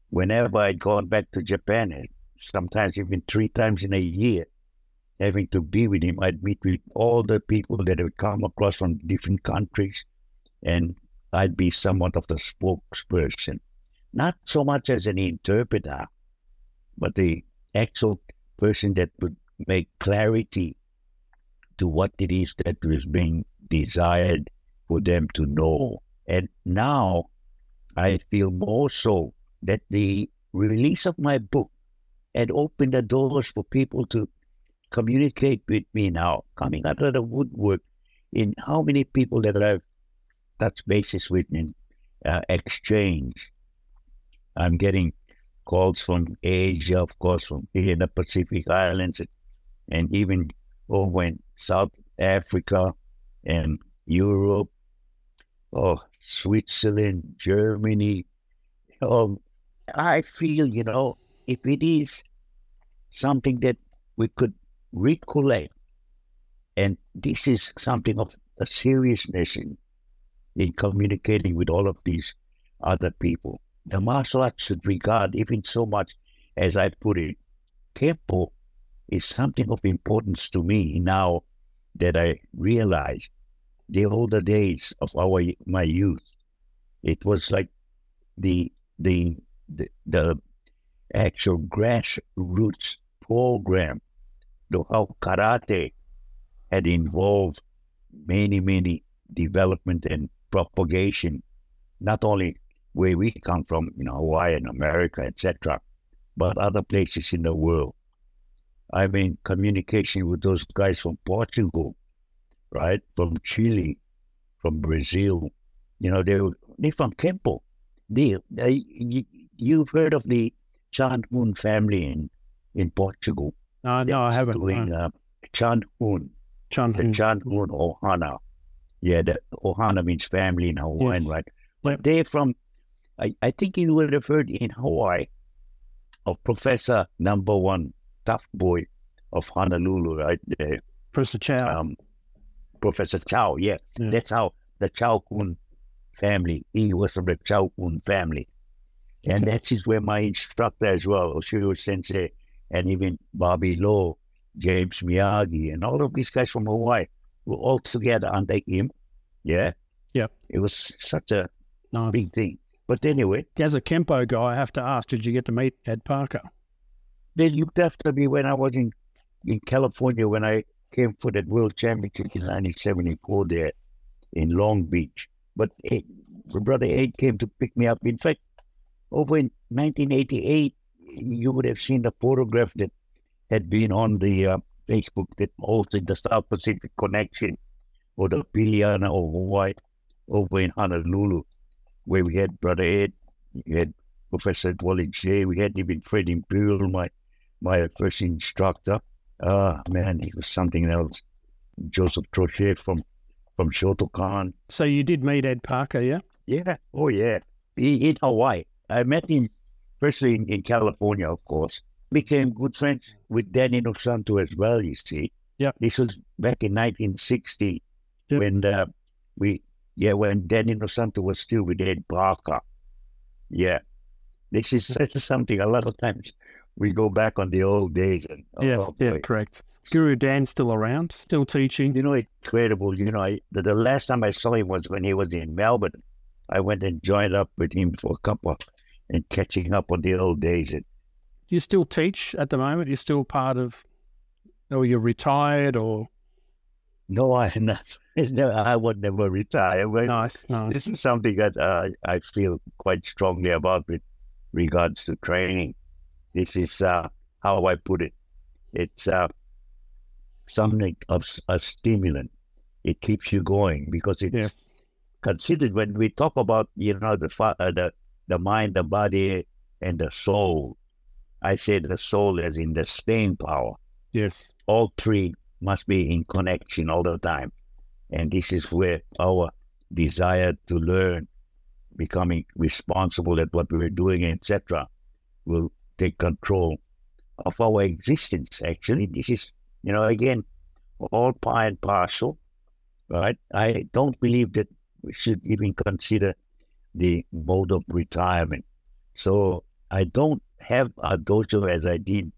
whenever I'd gone back to Japan, sometimes even three times in a year, having to be with him, I'd meet with all the people that would come across from different countries, and I'd be somewhat of the spokesperson, not so much as an interpreter, but the actual person that would make clarity to what it is that was being desired for them to know. And now I feel more so that the release of my book had opened the doors for people to communicate with me now, coming out of the woodwork in how many people that I've touched bases with in uh, exchange. I'm getting calls from Asia, of course, from here in the Pacific Islands, and even over in South Africa and Europe, or Switzerland, Germany. Um, I feel, you know, if it is something that we could recollect, and this is something of a seriousness in, in communicating with all of these other people. The martial arts should regard, even so much as I put it, Kempo is something of importance to me now that I realize the older days of our my youth. It was like the the the, the actual grassroots program, the how karate had involved many many development and propagation, not only where we come from, you know, Hawaii and America, etc., but other places in the world. I mean, communication with those guys from Portugal, right? From Chile, from Brazil. You know, they they're from Kempo. They, they, you, you've heard of the Chan Hun family in, in Portugal. No, no, I haven't. Doing, uh, Chan Hun, Chan the Hun. Chan Hun Ohana. Yeah, the Ohana means family in Hawaiian, Yes. right? But they're from, I, I think you would have heard in Hawaii of Professor Number One, tough boy of Honolulu, right there. Professor Chow. Um, Professor Chow, yeah. Yeah. That's how the Chow Kun family, he was from the Chow Kun family. And that is where my instructor as well, Oshiro Sensei, and even Bobby Lowe, James Miyagi, and all of these guys from Hawaii were all together under him. Yeah. Yeah. It was such a big thing. But anyway, As a Kempo guy, I have to ask, did you get to meet Ed Parker? they looked after me when I was in, in California when I came for that World Championship in 1974 there in Long Beach. But Ed, my brother Ed came to pick me up. In fact, over in 1988, you would have seen the photograph that had been on the uh, Facebook that hosted the South Pacific Connection or the Piliana of Hawaii over in Honolulu, where we had Brother Ed, we had Professor Wally Jay, we had even Fred Imperial, my my first instructor. Ah, man, he was something else. Joseph Trochet from from Shotokan. So you did meet Ed Parker, yeah? Yeah, oh yeah. He, in Hawaii. I met him firstly in, in California, of course. Became good friends with Dan Inosanto as well, you see. Yep. This was back in 1960 Yep. when uh, we, yeah, when Dan Inosanto was still with Ed Parker. Yeah. This is such something. A lot of times we go back on the old days. And, oh, yes, yeah, boy. correct. Guru Dan's still around, still teaching. You know, incredible. You know, I, the, the last time I saw him was when he was in Melbourne. I went and joined up with him for a couple and catching up on the old days. And You still teach at the moment? You're still part of, or you're retired, or no, I not, no, I would never retire. But nice, nice. This is something that uh, I feel quite strongly about with regards to training. This is uh, how I put it. It's uh, something of a stimulant. It keeps you going because it's Yeah. considered when we talk about you know the uh, the the mind, the body, and the soul. I say the soul as in the staying power. Yes, All three must be in connection all the time, and this is where our desire to learn, becoming responsible at what we're doing, etc., will take control of our existence. Actually, this is you know again all part and parcel, right? I don't believe that we should even consider the mode of retirement. So I don't have a dojo as I did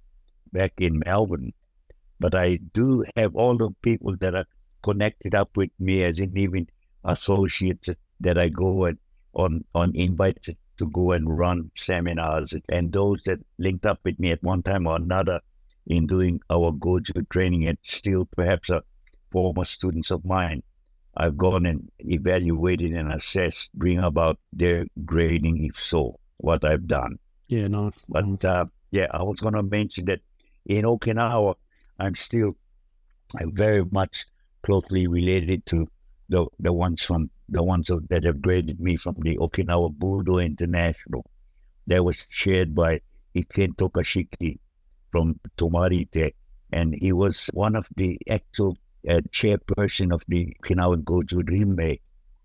back in Melbourne, but I do have all the people that are connected up with me as in even associates that I go and on on invites to go and run seminars and those that linked up with me at one time or another in doing our Goju training and still perhaps are former students of mine. I've gone and evaluated and assessed, bring about their grading, if so, what I've done. yeah, nice. But uh, yeah, I was going to mention that in Okinawa, I'm still I'm very much closely related to the the ones from the ones that have graded me from the Okinawa Budo International. That was chaired by Iken Tokashiki from Tomarite, and he was one of the actual uh, chairperson of the Okinawan Goju Rinmei.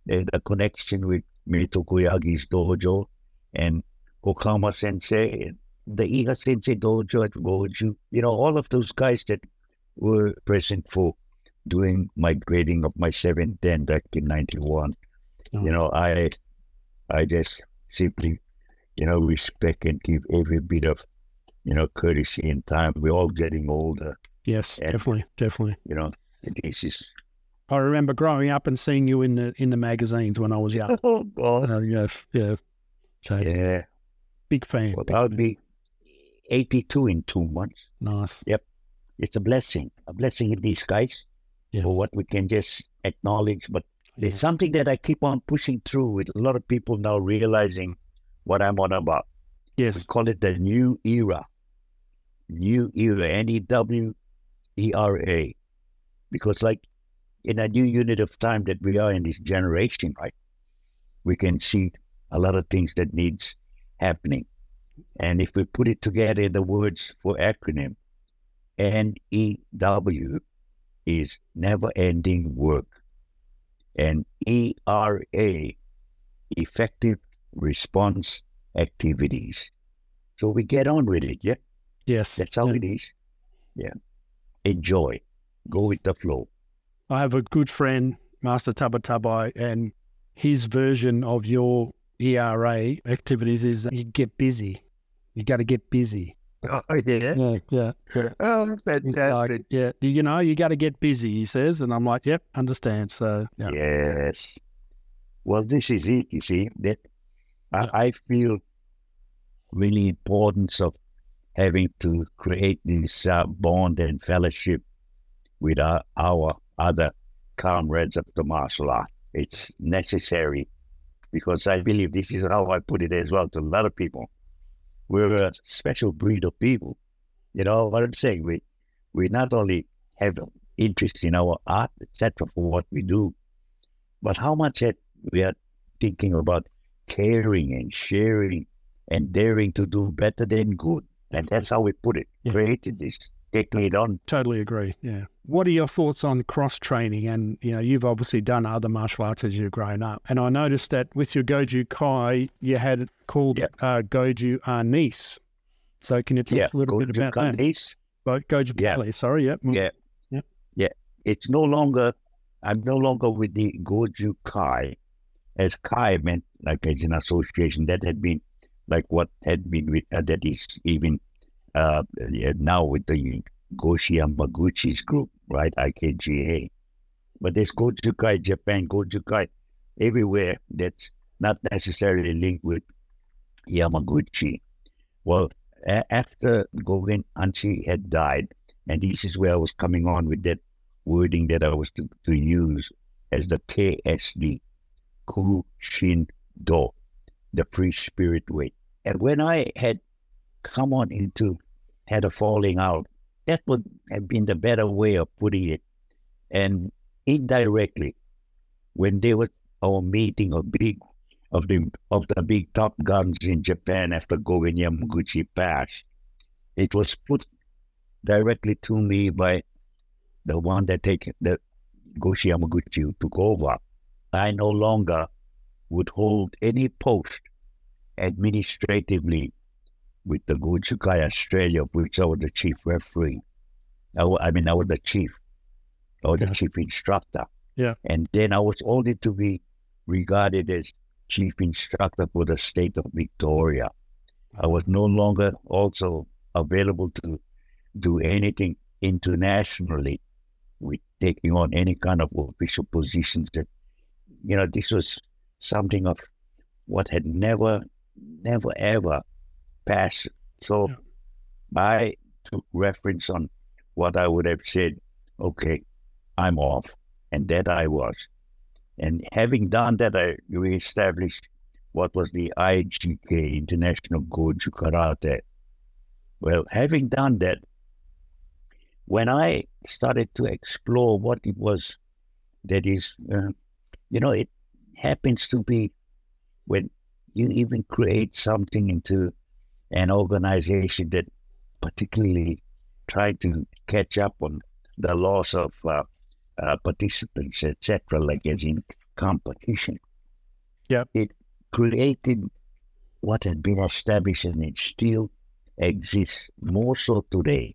There's a connection with Meitoku Yagi's dojo and Okama Sensei, the Iha Sensei dojo at Goju. You know, all of those guys that were present for doing my grading of my 710 back in 91. Oh. You know, I I just simply, you know, respect and give every bit of, you know, courtesy and time. We're all getting older, Yes, And- definitely, definitely. you know. Is I remember growing up and seeing you in the in the magazines when I was young. oh god. Uh, yes, yeah. So Yeah. big fan. Well, big I'll fan. be 82 in two months. nice. Yep, it's a blessing, a blessing in disguise Yeah. for what we can just acknowledge. But Yeah. it's something that I keep on pushing through with a lot of people now realizing what I'm on about. We Yes. call it the new era. New era, N E W E R A. Because, like, in a new unit of time that we are in this generation, right, we can see a lot of things that needs happening. And if we put it together in the words for acronym, N E W is never ending work. And E R A, effective response activities. So we get on with it, yeah? Yes. That's how yeah. it is. Yeah. Enjoy. Go with the flow. I have a good friend, Master Tabatabai, and his version of your ERA activities is you get busy. You got to get busy. Oh, yeah. Yeah, yeah. Oh, He's like, yeah, you know, you got to get busy, he says. And I'm like, yep, understand. So, yeah. Yes. Well, this is it, you see, that I, Yeah. I feel really importance of having to create this uh, bond and fellowship with our, our other comrades of the martial art. It's necessary because I believe this is how I put it as well to a lot of people. We're a special breed of people. You know what I'm saying? We we not only have interest in our art, etc., for what we do, but how much that we are thinking about caring and sharing and daring to do better than good. And that's how we put it. Yeah. Created this, taking it on. Totally agree. Yeah. What are your thoughts on cross training? And you know, you've obviously done other martial arts as you've grown up. And I noticed that with your Goju Kai, you had it called Yeah. uh, Goju Arnis. So can you tell us a little bit about that? This, Bo- Goju Yeah. Kali, sorry. Yep. Yeah. Yep. Yeah. It's no longer, I'm no longer with the Goju Kai. As Kai meant like as an association that had been like what had been with, uh, that is even uh, now with the Goshi Yamaguchi's group, right? IKGA. But there's Goju Kai Japan, Goju Kai everywhere that's not necessarily linked with Yamaguchi. Well, a- after Gogen Hanshi had died, and this is where I was coming on with that wording that I was to, to use as the KSD, Ku Shin Do, the free spirit way. And when I had come on into, had a falling out, that would have been the better way of putting it. And indirectly, when they were our meeting of big of the of the big top guns in Japan after Gogen Yamaguchi passed, it was put directly to me by the one that take the Goshi Yamaguchi took over. I no longer would hold any post administratively with the Gojukai Australia, which I was the chief referee. I, I mean, I was the chief, I was Okay. the chief instructor. Yeah. And then I was only to be regarded as chief instructor for the state of Victoria. I was no longer also available to do anything internationally with taking on any kind of official positions that you know this was something of what had never never ever passed so Yeah. i took reference on what i would have said okay i'm off. And that i was. And having done that i reestablished what was the igk international goju karate. Well having done that when I started to explore what it was that is, uh, you know, it happens to be when you even create something into an organization that particularly tried to catch up on the loss of uh, uh, participants, etc., like as in competition. Yeah. It created what had been established and it still exists more so today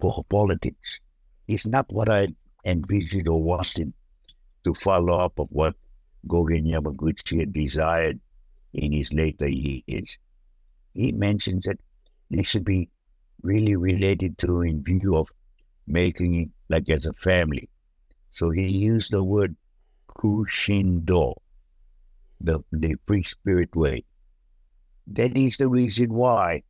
for politics. It's not what I envisioned or wanted to follow up of what Gogen Yamaguchi had desired in his later years. He mentions that they should be really related to in view of making it like as a family. So he used the word kushindo, the, the free spirit way. That is the reason why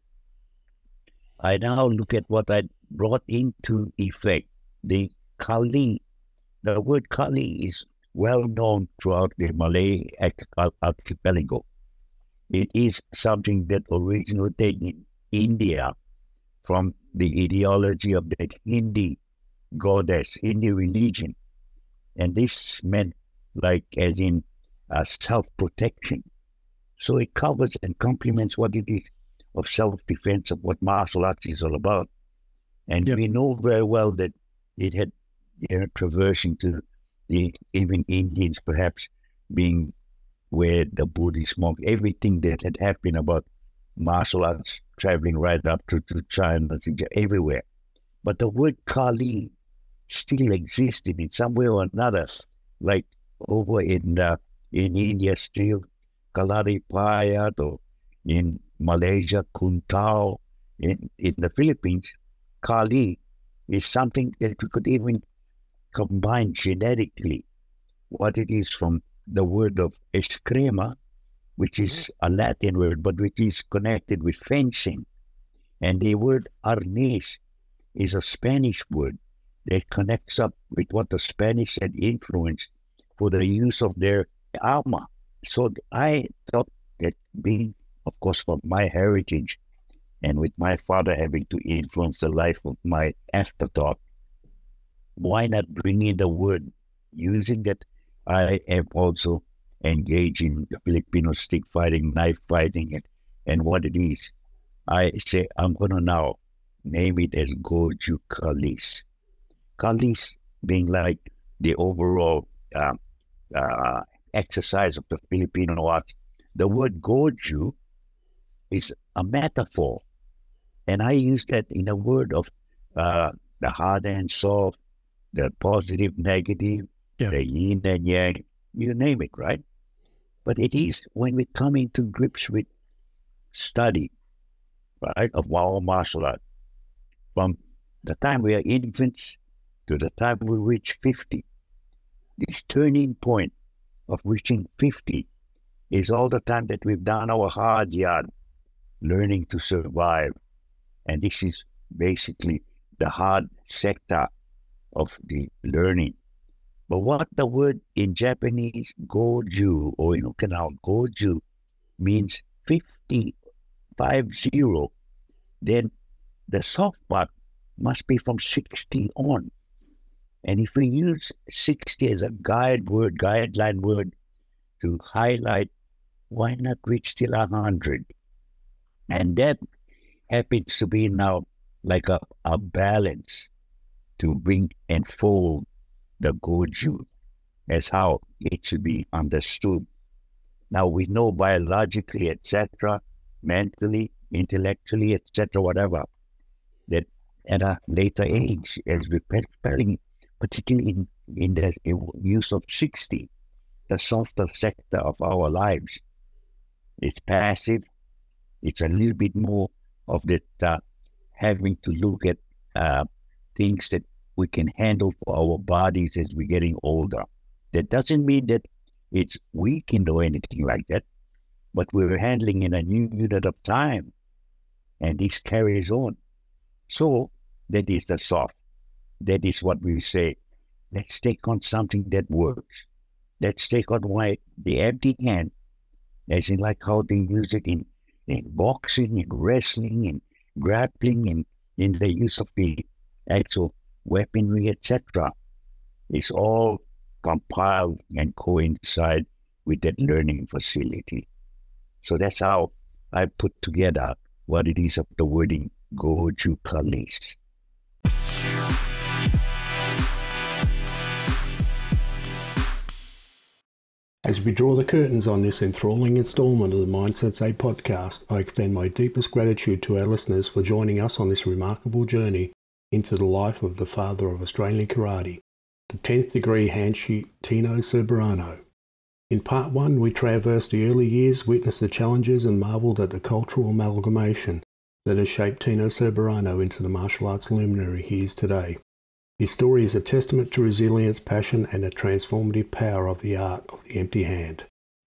I now look at what I brought into effect. The Kali, the word Kali is well known throughout the Malay archipelago. It is something that originated in India from the ideology of that Hindi goddess, Hindi religion. And this meant like as in uh, self-protection. So it covers and complements what it is of self-defense of what martial arts is all about. And yep. we know very well that it had you know, traversing to the even Indians perhaps being where the Buddhist monk, everything that had happened about martial arts traveling right up to, to China, everywhere. But the word Kali still existed in some way or another, like over in uh, in India still, Kalari Payat, or in Malaysia, Kuntao, in, in the Philippines, Kali is something that we could even combine genetically what it is from the word of eskrima, which is mm-hmm. a Latin word, but which is connected with fencing. And the word arnis is a Spanish word that connects up with what the Spanish had influenced for the use of their armor. So I thought that being, of course, from my heritage and with my father having to influence the life of my afterthought, why not bring in the word using that I am also engaged in Filipino stick fighting, knife fighting, and, and what it is. I say I'm going to now name it as Goju Kalis. Kalis being like the overall uh, uh, exercise of the Filipino art. The word Goju is a metaphor. And I use that in a word of uh, the hard and soft, the positive, negative, yeah. the yin and yang, you name it, right? But it is when we come into grips with study, right, of our martial art, from the time we are infants to the time we reach 50, this turning point of reaching 50 is all the time that we've done our hard yard, learning to survive. And this is basically the hard sector of the learning. But what the word in Japanese goju or in Okinawa goju means 50, five zero, then the soft part must be from 60 on. And if we use 60 as a guide word, guideline word to highlight, why not reach till 100? And that happens to be now like a, a balance to bring and fold the Goju as how it should be understood. Now we know biologically, etc., mentally, intellectually, etc., whatever, that at a later age, as we're preparing, particularly in, in the use of 60, the softer sector of our lives, it's passive. It's a little bit more of that uh, having to look at uh, things that we can handle for our bodies as we're getting older. That doesn't mean that it's weakened or anything like that, but we're handling in a new unit of time. And this carries on. So that is the soft. That is what we say. Let's take on something that works. Let's take on why the empty hand, as in like how they use it in, in boxing and wrestling and grappling and in the use of the actual weaponry, etc. is all compiled and coincide with that learning facility. So that's how I put together what it is of the wording Goju Kalis. As we draw the curtains on this enthralling installment of the Mind Sensei podcast, I extend my deepest gratitude to our listeners for joining us on this remarkable journey into the life of the father of Australian karate, the 10th degree Hanshi Tino Ceberano. In part one, we traversed the early years, witnessed the challenges, and marvelled at the cultural amalgamation that has shaped Tino Ceberano into the martial arts luminary he is today. His story is a testament to resilience, passion, and the transformative power of the art of the empty hand.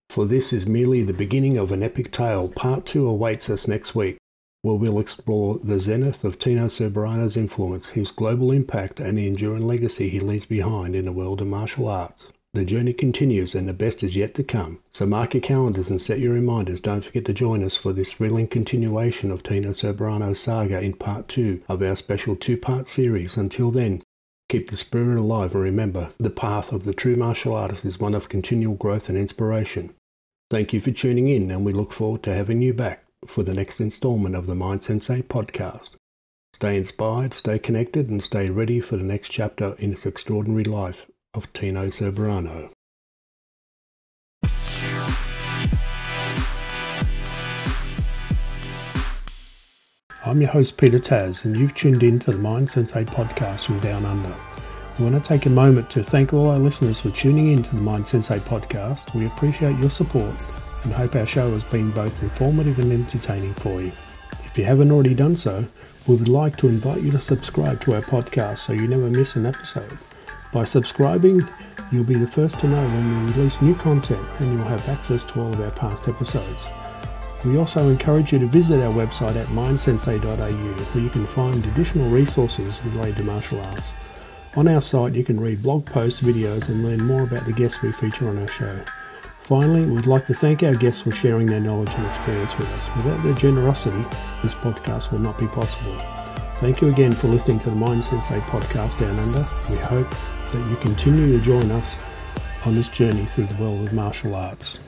For this is merely the beginning of an epic tale. Part 2 awaits us next week, where we'll explore the zenith of Tino Ceberano's influence, his global impact, and the enduring legacy he leaves behind in the world of martial arts. The journey continues and the best is yet to come. So mark your calendars and set your reminders. Don't forget to join us for this thrilling continuation of Tino Ceberano's saga in part two of our special two-part series. Until then, Keep the spirit alive and remember, the path of the true martial artist is one of continual growth and inspiration. Thank you for tuning in and we look forward to having you back for the next installment of the Mind Sensei podcast. Stay inspired, stay connected and stay ready for the next chapter in this extraordinary life of Tino Ceberano. I'm your host Peter Tas and you've tuned in to the Mind Sensei podcast from Down Under. We want to take a moment to thank all our listeners for tuning in to the Mind Sensei podcast. We appreciate your support and hope our show has been both informative and entertaining for you. If you haven't already done so, we would like to invite you to subscribe to our podcast so you never miss an episode. By subscribing, you'll be the first to know when we release new content and you'll have access to all of our past episodes. We also encourage you to visit our website at mindsensei.au where you can find additional resources related to martial arts. On our site you can read blog posts, videos and learn more about the guests we feature on our show. Finally, we'd like to thank our guests for sharing their knowledge and experience with us. Without their generosity, this podcast would not be possible. Thank you again for listening to the Mind Sensei podcast Down Under. We hope that you continue to join us on this journey through the world of martial arts.